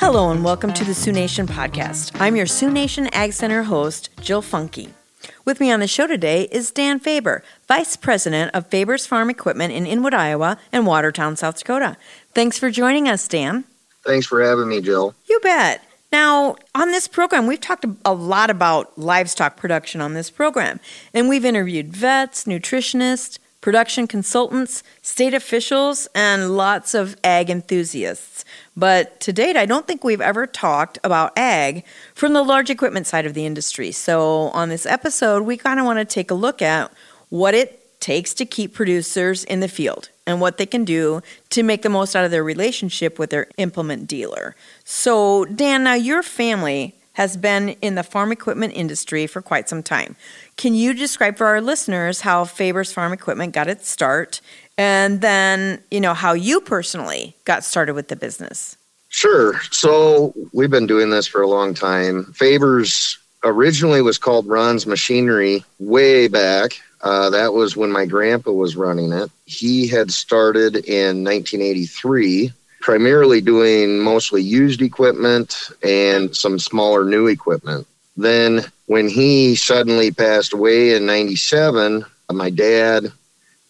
Hello, and welcome to the Sioux Nation podcast. I'm your Sioux Nation Ag Center host, Jill Funky. With me on the show today is Dan Faber, Vice President of Faber's Farm Equipment in Inwood, Iowa and Watertown, South Dakota. Thanks for joining us, Dan. Thanks for having me, Jill. You bet. Now, on this program, we've talked a lot about livestock production on this program, and we've interviewed vets, nutritionists, production consultants, state officials, and lots of ag enthusiasts. But to date, I don't think we've ever talked about ag from the large equipment side of the industry. So on this episode, we kind of want to take a look at what it takes to keep producers in the field and what they can do to make the most out of their relationship with their implement dealer. So, Dan, now your family has been in the farm equipment industry for quite some time. Can you describe for our listeners how Faber's Farm Equipment got its start and then, you know, how you personally got started with the business? Sure. So, we've been doing this for a long time. Faber's originally was called Ron's Machinery way back. Uh, that was when my grandpa was running it. He had started in 1983 primarily doing mostly used equipment and some smaller new equipment. Then, when he suddenly passed away in 97, my dad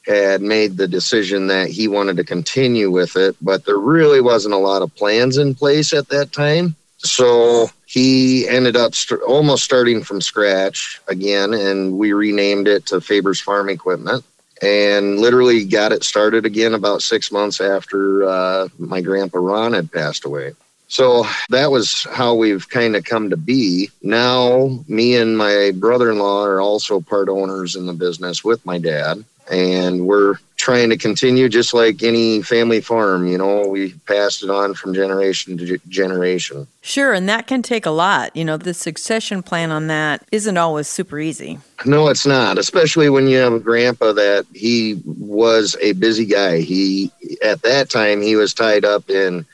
had made the decision that he wanted to continue with it, but there really wasn't a lot of plans in place at that time. So he ended up st- almost starting from scratch again, and we renamed it to Faber's Farm Equipment and literally got it started again about six months after uh, my grandpa Ron had passed away. So that was how we've kind of come to be. Now, me and my brother in law are also part owners in the business with my dad and we're trying to continue just like any family farm you know we passed it on from generation to generation. Sure and that can take a lot. You know the succession plan on that isn't always super easy. No it's not especially when you have a grandpa that he was a busy guy. He at that time he was tied up in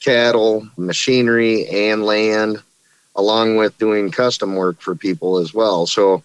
cattle machinery and land along with doing custom work for people as well. So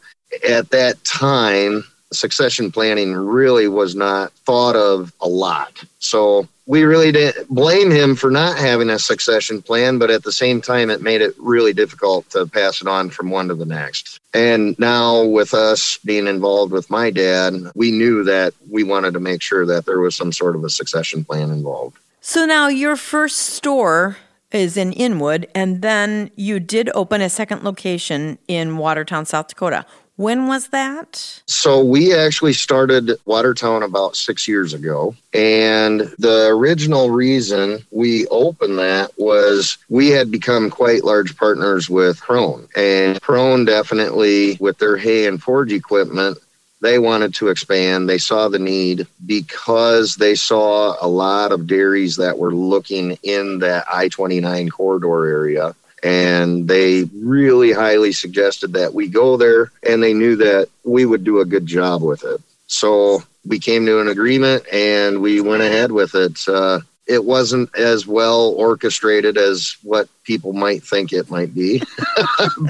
at that time succession planning really was not thought of a lot. So we really didn't blame him for not having a succession plan, but at the same time, it made it really difficult to pass it on from one to the next. And now, with us being involved with my dad, we knew that we wanted to make sure that there was some sort of a succession plan involved. So now, your first store is in Inwood, and then you did open a second location in Watertown, South Dakota. When was that? So we actually started Watertown about six years ago. And the original reason we opened that was we had become quite large partners with Krone. And Krone definitely, with their hay and forage equipment, they wanted to expand. They saw the need because they saw a lot of dairies that were looking in that I 29 corridor area and they really highly suggested that we go there and they knew that we would do a good job with it. So we came to an agreement and we went ahead with it. Uh, it wasn't as well orchestrated as what people might think it might be.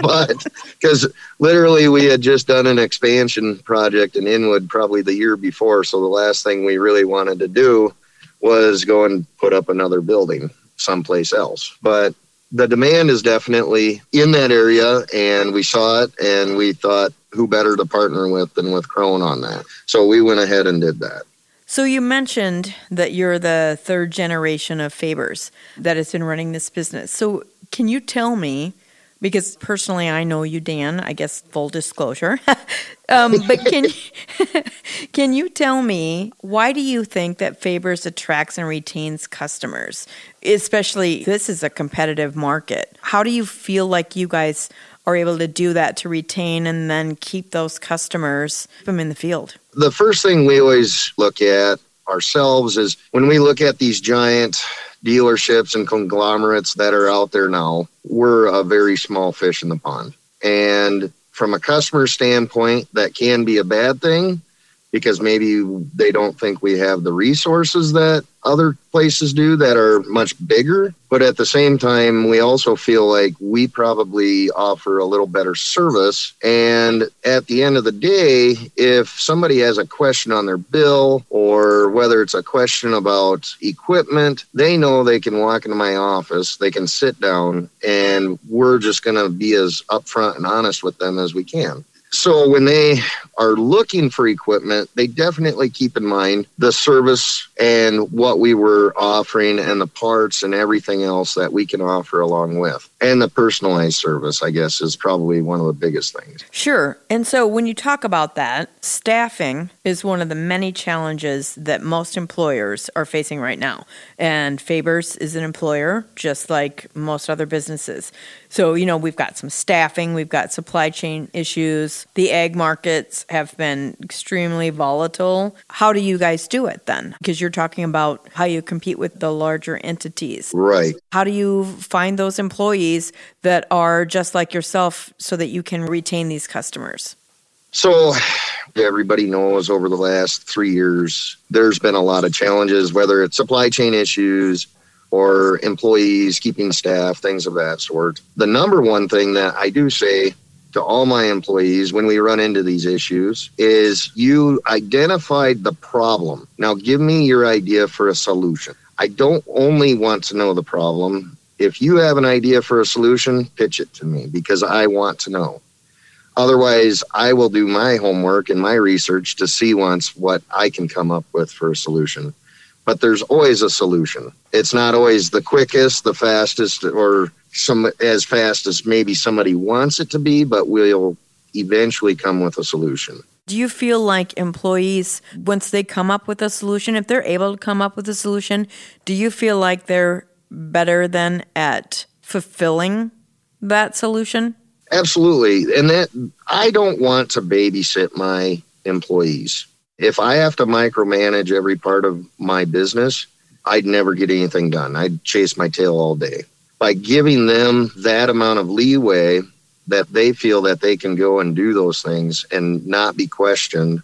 But because literally we had just done an expansion project in inwood probably the year before so the last thing we really wanted to do was go and put up another building someplace else. But the demand is definitely in that area, and we saw it, and we thought, who better to partner with than with Krone on that? So we went ahead and did that. So you mentioned that you're the third generation of Fabers that has been running this business. So can you tell me because personally I know you, Dan. I guess full disclosure. um, but can can you tell me why do you think that Faber's attracts and retains customers, especially this is a competitive market? How do you feel like you guys are able to do that to retain and then keep those customers, keep them in the field? The first thing we always look at ourselves is when we look at these giant dealerships and conglomerates that are out there now, we're a very small fish in the pond. And from a customer standpoint, that can be a bad thing because maybe they don't think we have the resources that other places do that are much bigger. But at the same time, we also feel like we probably offer a little better service. And at the end of the day, if somebody has a question on their bill or whether it's a question about equipment, they know they can walk into my office, they can sit down, and we're just going to be as upfront and honest with them as we can. So when they are looking for equipment, they definitely keep in mind the service and what we were offering and the parts and everything else that we can offer along with. And the personalized service, I guess, is probably one of the biggest things. Sure. And so when you talk about that, staffing is one of the many challenges that most employers are facing right now. And Faber's is an employer just like most other businesses. So, you know, we've got some staffing, we've got supply chain issues. The ag markets have been extremely volatile. How do you guys do it then? Because you're talking about how you compete with the larger entities. Right. How do you find those employees that are just like yourself so that you can retain these customers? So, everybody knows over the last three years, there's been a lot of challenges, whether it's supply chain issues, or employees, keeping staff, things of that sort. The number one thing that I do say to all my employees when we run into these issues is you identified the problem. Now give me your idea for a solution. I don't only want to know the problem. If you have an idea for a solution, pitch it to me because I want to know. Otherwise, I will do my homework and my research to see once what I can come up with for a solution but there's always a solution. It's not always the quickest, the fastest, or some as fast as maybe somebody wants it to be, but we'll eventually come with a solution. Do you feel like employees, once they come up with a solution, if they're able to come up with a solution, do you feel like they're better than at fulfilling that solution? Absolutely. And that I don't want to babysit my employees if I have to micromanage every part of my business, I'd never get anything done. I'd chase my tail all day. By giving them that amount of leeway that they feel that they can go and do those things and not be questioned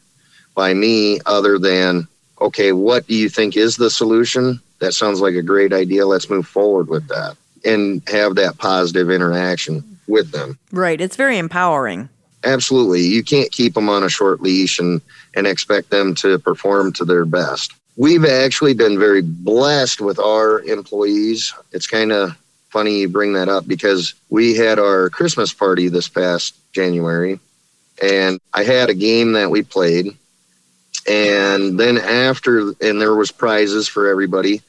by me other than, okay, what do you think is the solution? That sounds like a great idea. Let's move forward with that and have that positive interaction with them. Right. It's very empowering. Absolutely. You can't keep them on a short leash and, and expect them to perform to their best. We've actually been very blessed with our employees. It's kind of funny you bring that up because we had our Christmas party this past January and I had a game that we played and then after and there was prizes for everybody.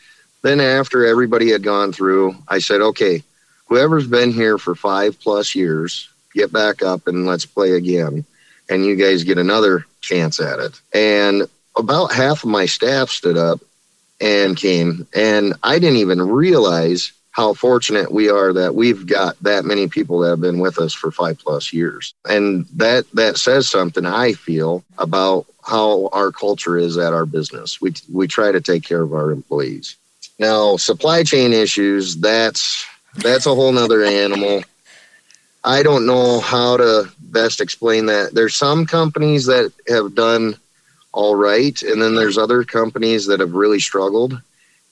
Then after everybody had gone through, I said, "Okay, whoever's been here for 5 plus years, get back up and let's play again. And you guys get another chance at it. And about half of my staff stood up and came. And I didn't even realize how fortunate we are that we've got that many people that have been with us for five plus years. And that that says something I feel about how our culture is at our business. We we try to take care of our employees. Now, supply chain issues, that's that's a whole nother animal. I don't know how to best explain that. There's some companies that have done all right, and then there's other companies that have really struggled.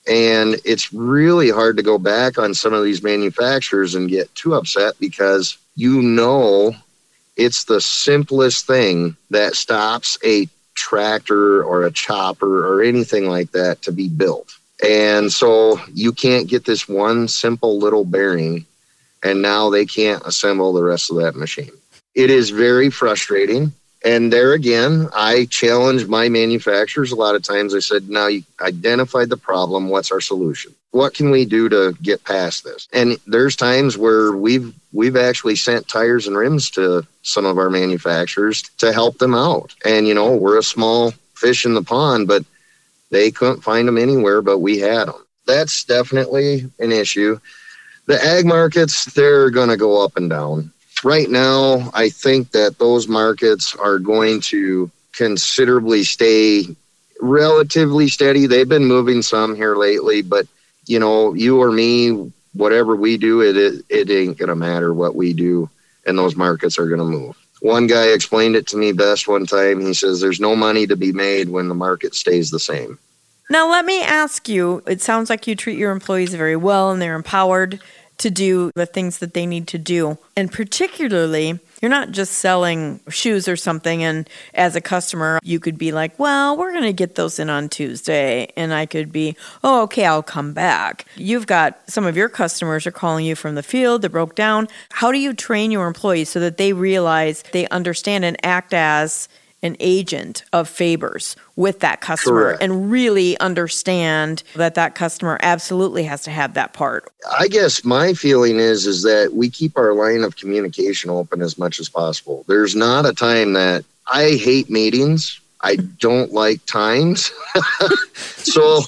And it's really hard to go back on some of these manufacturers and get too upset because you know it's the simplest thing that stops a tractor or a chopper or anything like that to be built. And so you can't get this one simple little bearing and now they can't assemble the rest of that machine. It is very frustrating. And there again, I challenge my manufacturers a lot of times. I said, now you identified the problem. What's our solution? What can we do to get past this? And there's times where we've we've actually sent tires and rims to some of our manufacturers to help them out. And you know, we're a small fish in the pond, but they couldn't find them anywhere, but we had them. That's definitely an issue the ag markets, they're going to go up and down. Right now, I think that those markets are going to considerably stay relatively steady. They've been moving some here lately, but you know, you or me, whatever we do, it it, it ain't to matter what we do, and those markets are going to move. One guy explained it to me best one time. He says, There's no money to be made when the market stays the same. Now, let me ask you it sounds like you treat your employees very well and they're empowered to do the things that they need to do. And particularly, you're not just selling shoes or something. And as a customer, you could be like, well, we're going to get those in on Tuesday. And I could be, oh, okay, I'll come back. You've got some of your customers are calling you from the field that broke down. How do you train your employees so that they realize they understand and act as an agent of Faber's with that customer Correct. and really understand that that customer absolutely has to have that part. I guess my feeling is is that we keep our line of communication open as much as possible. There's not a time that I hate meetings. I don't like times. so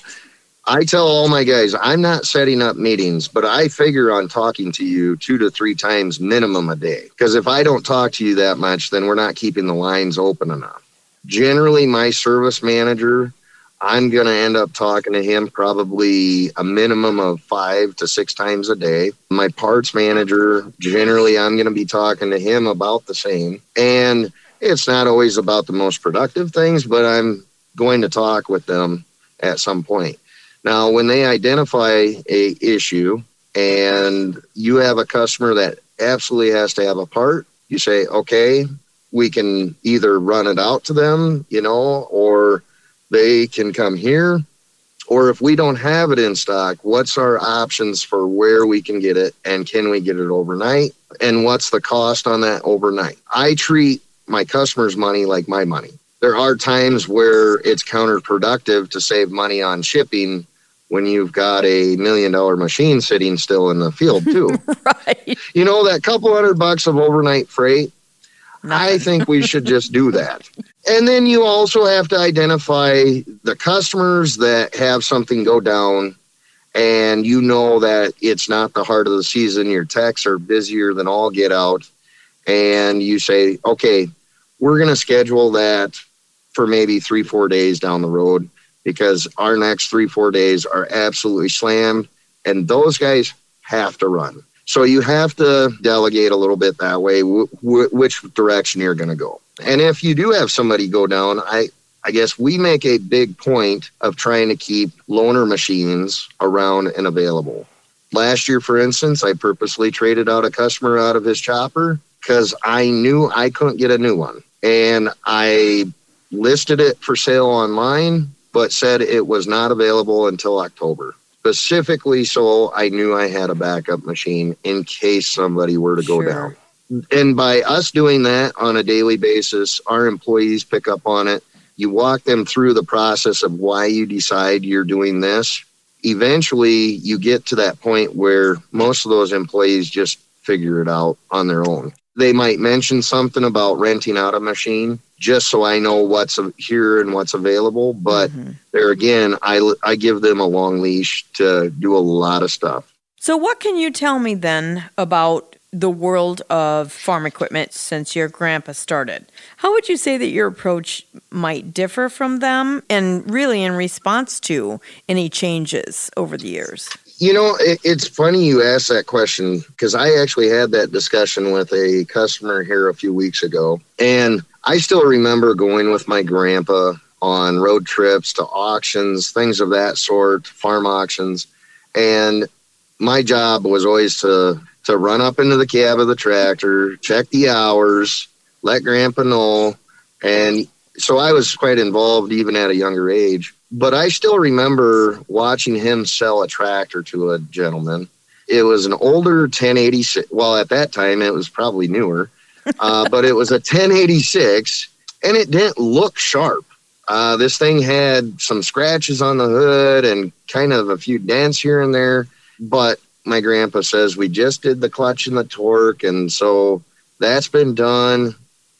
I tell all my guys, I'm not setting up meetings, but I figure on talking to you two to three times minimum a day. Because if I don't talk to you that much, then we're not keeping the lines open enough. Generally, my service manager, I'm going to end up talking to him probably a minimum of five to six times a day. My parts manager, generally, I'm going to be talking to him about the same. And it's not always about the most productive things, but I'm going to talk with them at some point. Now, when they identify a issue and you have a customer that absolutely has to have a part, you say, okay, we can either run it out to them, you know, or they can come here. Or if we don't have it in stock, what's our options for where we can get it and can we get it overnight? And what's the cost on that overnight? I treat my customers' money like my money. There are times where it's counterproductive to save money on shipping when you've got a million dollar machine sitting still in the field too. right. You know that couple hundred bucks of overnight freight. I think we should just do that. And then you also have to identify the customers that have something go down and you know that it's not the heart of the season. Your techs are busier than all get out. And you say, okay, we're going to schedule that for maybe three, four days down the road because our next three, four days are absolutely slammed. And those guys have to run. So you have to delegate a little bit that way, which direction you're going to go. And if you do have somebody go down, I, I guess we make a big point of trying to keep loaner machines around and available. Last year, for instance, I purposely traded out a customer out of his chopper because I knew I couldn't get a new one. And I listed it for sale online, but said it was not available until October specifically so I knew I had a backup machine in case somebody were to go Sure. down. And by us doing that on a daily basis, our employees pick up on it. You walk them through the process of why you decide you're doing this. Eventually, you get to that point where most of those employees just figure it out on their own. They might mention something about renting out a machine just so I know what's here and what's available. But Mhm. there again, I, I give them a long leash to do a lot of stuff. So, what can you tell me then about the world of farm equipment since your grandpa started? How would you say that your approach might differ from them and really in response to any changes over the years? You know, it, it's funny you ask that question because I actually had that discussion with a customer here a few weeks ago. And I still remember going with my grandpa on road trips to auctions, things of that sort, farm auctions. And my job was always to, to run up into the cab of the tractor, check the hours, let grandpa know. And so I was quite involved even at a younger age. But I still remember watching him sell a tractor to a gentleman. It was an older 1086. Well, at that time, it was probably newer, uh, but it was a 1086 and it didn't look sharp. Uh, this thing had some scratches on the hood and kind of a few dents here and there. But my grandpa says we just did the clutch and the torque. And so that's been done.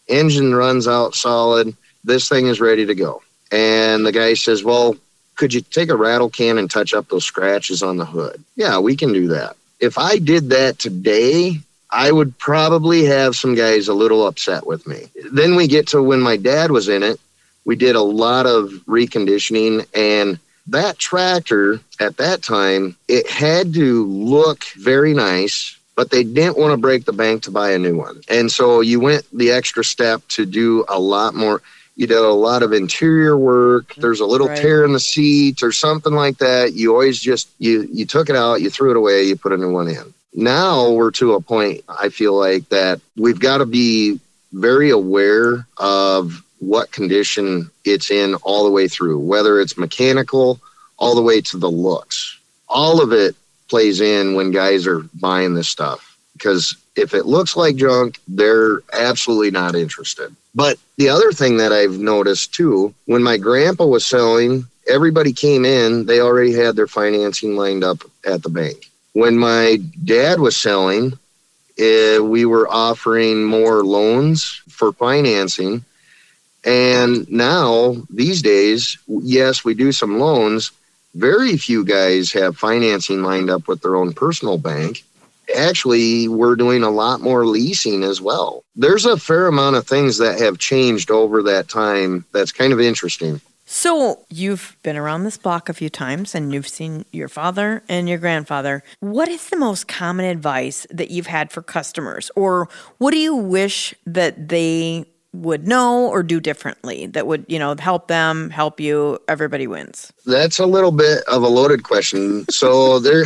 Engine runs out solid. This thing is ready to go. And the guy says, Well, could you take a rattle can and touch up those scratches on the hood? Yeah, we can do that. If I did that today, I would probably have some guys a little upset with me. Then we get to when my dad was in it, we did a lot of reconditioning and that tractor at that time, it had to look very nice but they didn't want to break the bank to buy a new one. And so you went the extra step to do a lot more. You did a lot of interior work. There's a little Right. tear in the seat or something like that. You always just you you took it out, you threw it away, you put a new one in. Now we're to a point I feel like that we've got to be very aware of what condition it's in all the way through, whether it's mechanical, all the way to the looks. All of it plays in when guys are buying this stuff because if it looks like junk, they're absolutely not interested. But the other thing that I've noticed too, when my grandpa was selling, everybody came in, they already had their financing lined up at the bank. When my dad was selling, uh, we were offering more loans for financing. And now, these days, yes, we do some loans. Very few guys have financing lined up with their own personal bank. Actually, we're doing a lot more leasing as well. There's a fair amount of things that have changed over that time that's kind of interesting. So, you've been around this block a few times and you've seen your father and your grandfather. What is the most common advice that you've had for customers? Or what do you wish that they would know or do differently that would, you know, help them, help you, everybody wins? That's a little bit of a loaded question. So there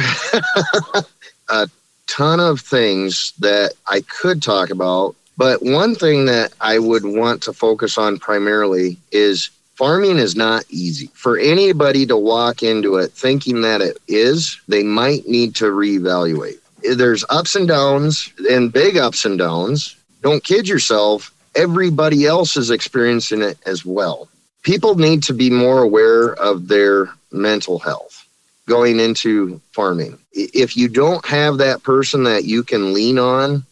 a ton of things that I could talk about, but one thing that I would want to focus on primarily is farming is not easy. For anybody to walk into it thinking that it is, they might need to reevaluate. There's ups and downs and big ups and downs. Don't kid yourself. Everybody else is experiencing it as well people need to be more aware of their mental health going into farming. If you don't have that person that you can lean on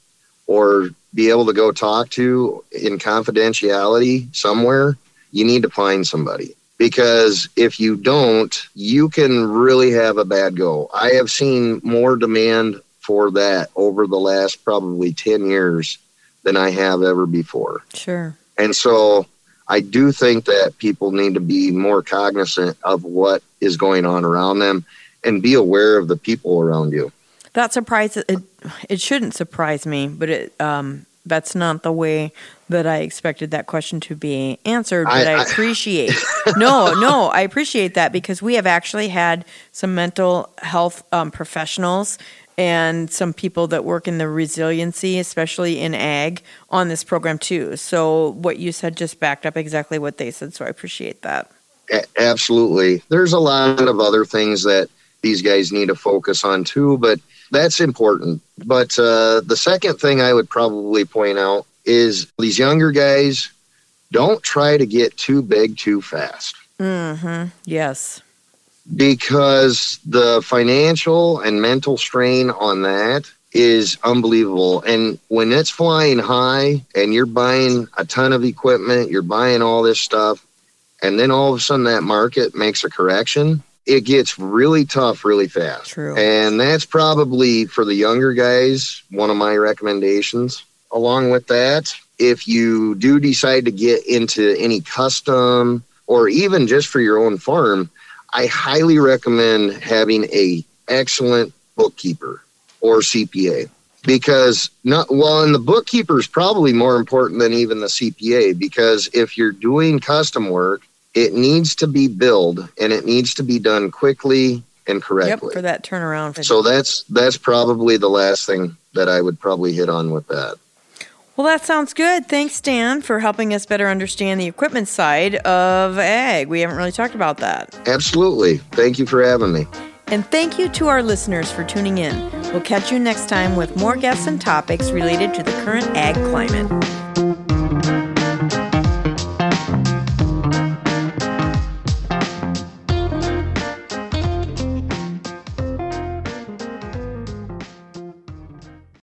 or be able to go talk to in confidentiality somewhere, you need to find somebody. Because if you don't, you can really have a bad go. I have seen more demand for that over the last probably 10 years than I have ever before. Sure. And so I do think that people need to be more cognizant of what is going on around them and be aware of the people around you. That surprises it. It shouldn't surprise me, but it um, that's not the way that I expected that question to be answered. But I, I- I- appreciate. no, no, I appreciate that because we have actually had some mental health um, professionals and some people that work in the resiliency, especially in ag, on this program too. So what you said just backed up exactly what they said. So I appreciate that. A- absolutely. There's a lot of other things that these guys need to focus on too, but that's important. But uh, the second thing I would probably point out is these younger guys don't try to get too big too fast. Mm-hmm. Yes. because the financial and mental strain on that is unbelievable. And when it's flying high and you're buying a ton of equipment, you're buying all this stuff, and then all of a sudden that market makes a correction, it gets really tough really fast. True. And that's probably for the younger guys, one of my recommendations. Along with that, if you do decide to get into any custom or even just for your own farm, I highly recommend having a excellent bookkeeper or CPA because not well and the bookkeeper is probably more important than even the CPA because if you're doing custom work it needs to be billed and it needs to be done quickly and correctly. Yep. For that turnaround. so that's that's probably the last thing that I would probably hit on with that. Well, that sounds good. Thanks, Dan, for helping us better understand the equipment side of ag. We haven't really talked about that. Absolutely. Thank you for having me. And thank you to our listeners for tuning in. We'll catch you next time with more guests and topics related to the current ag climate.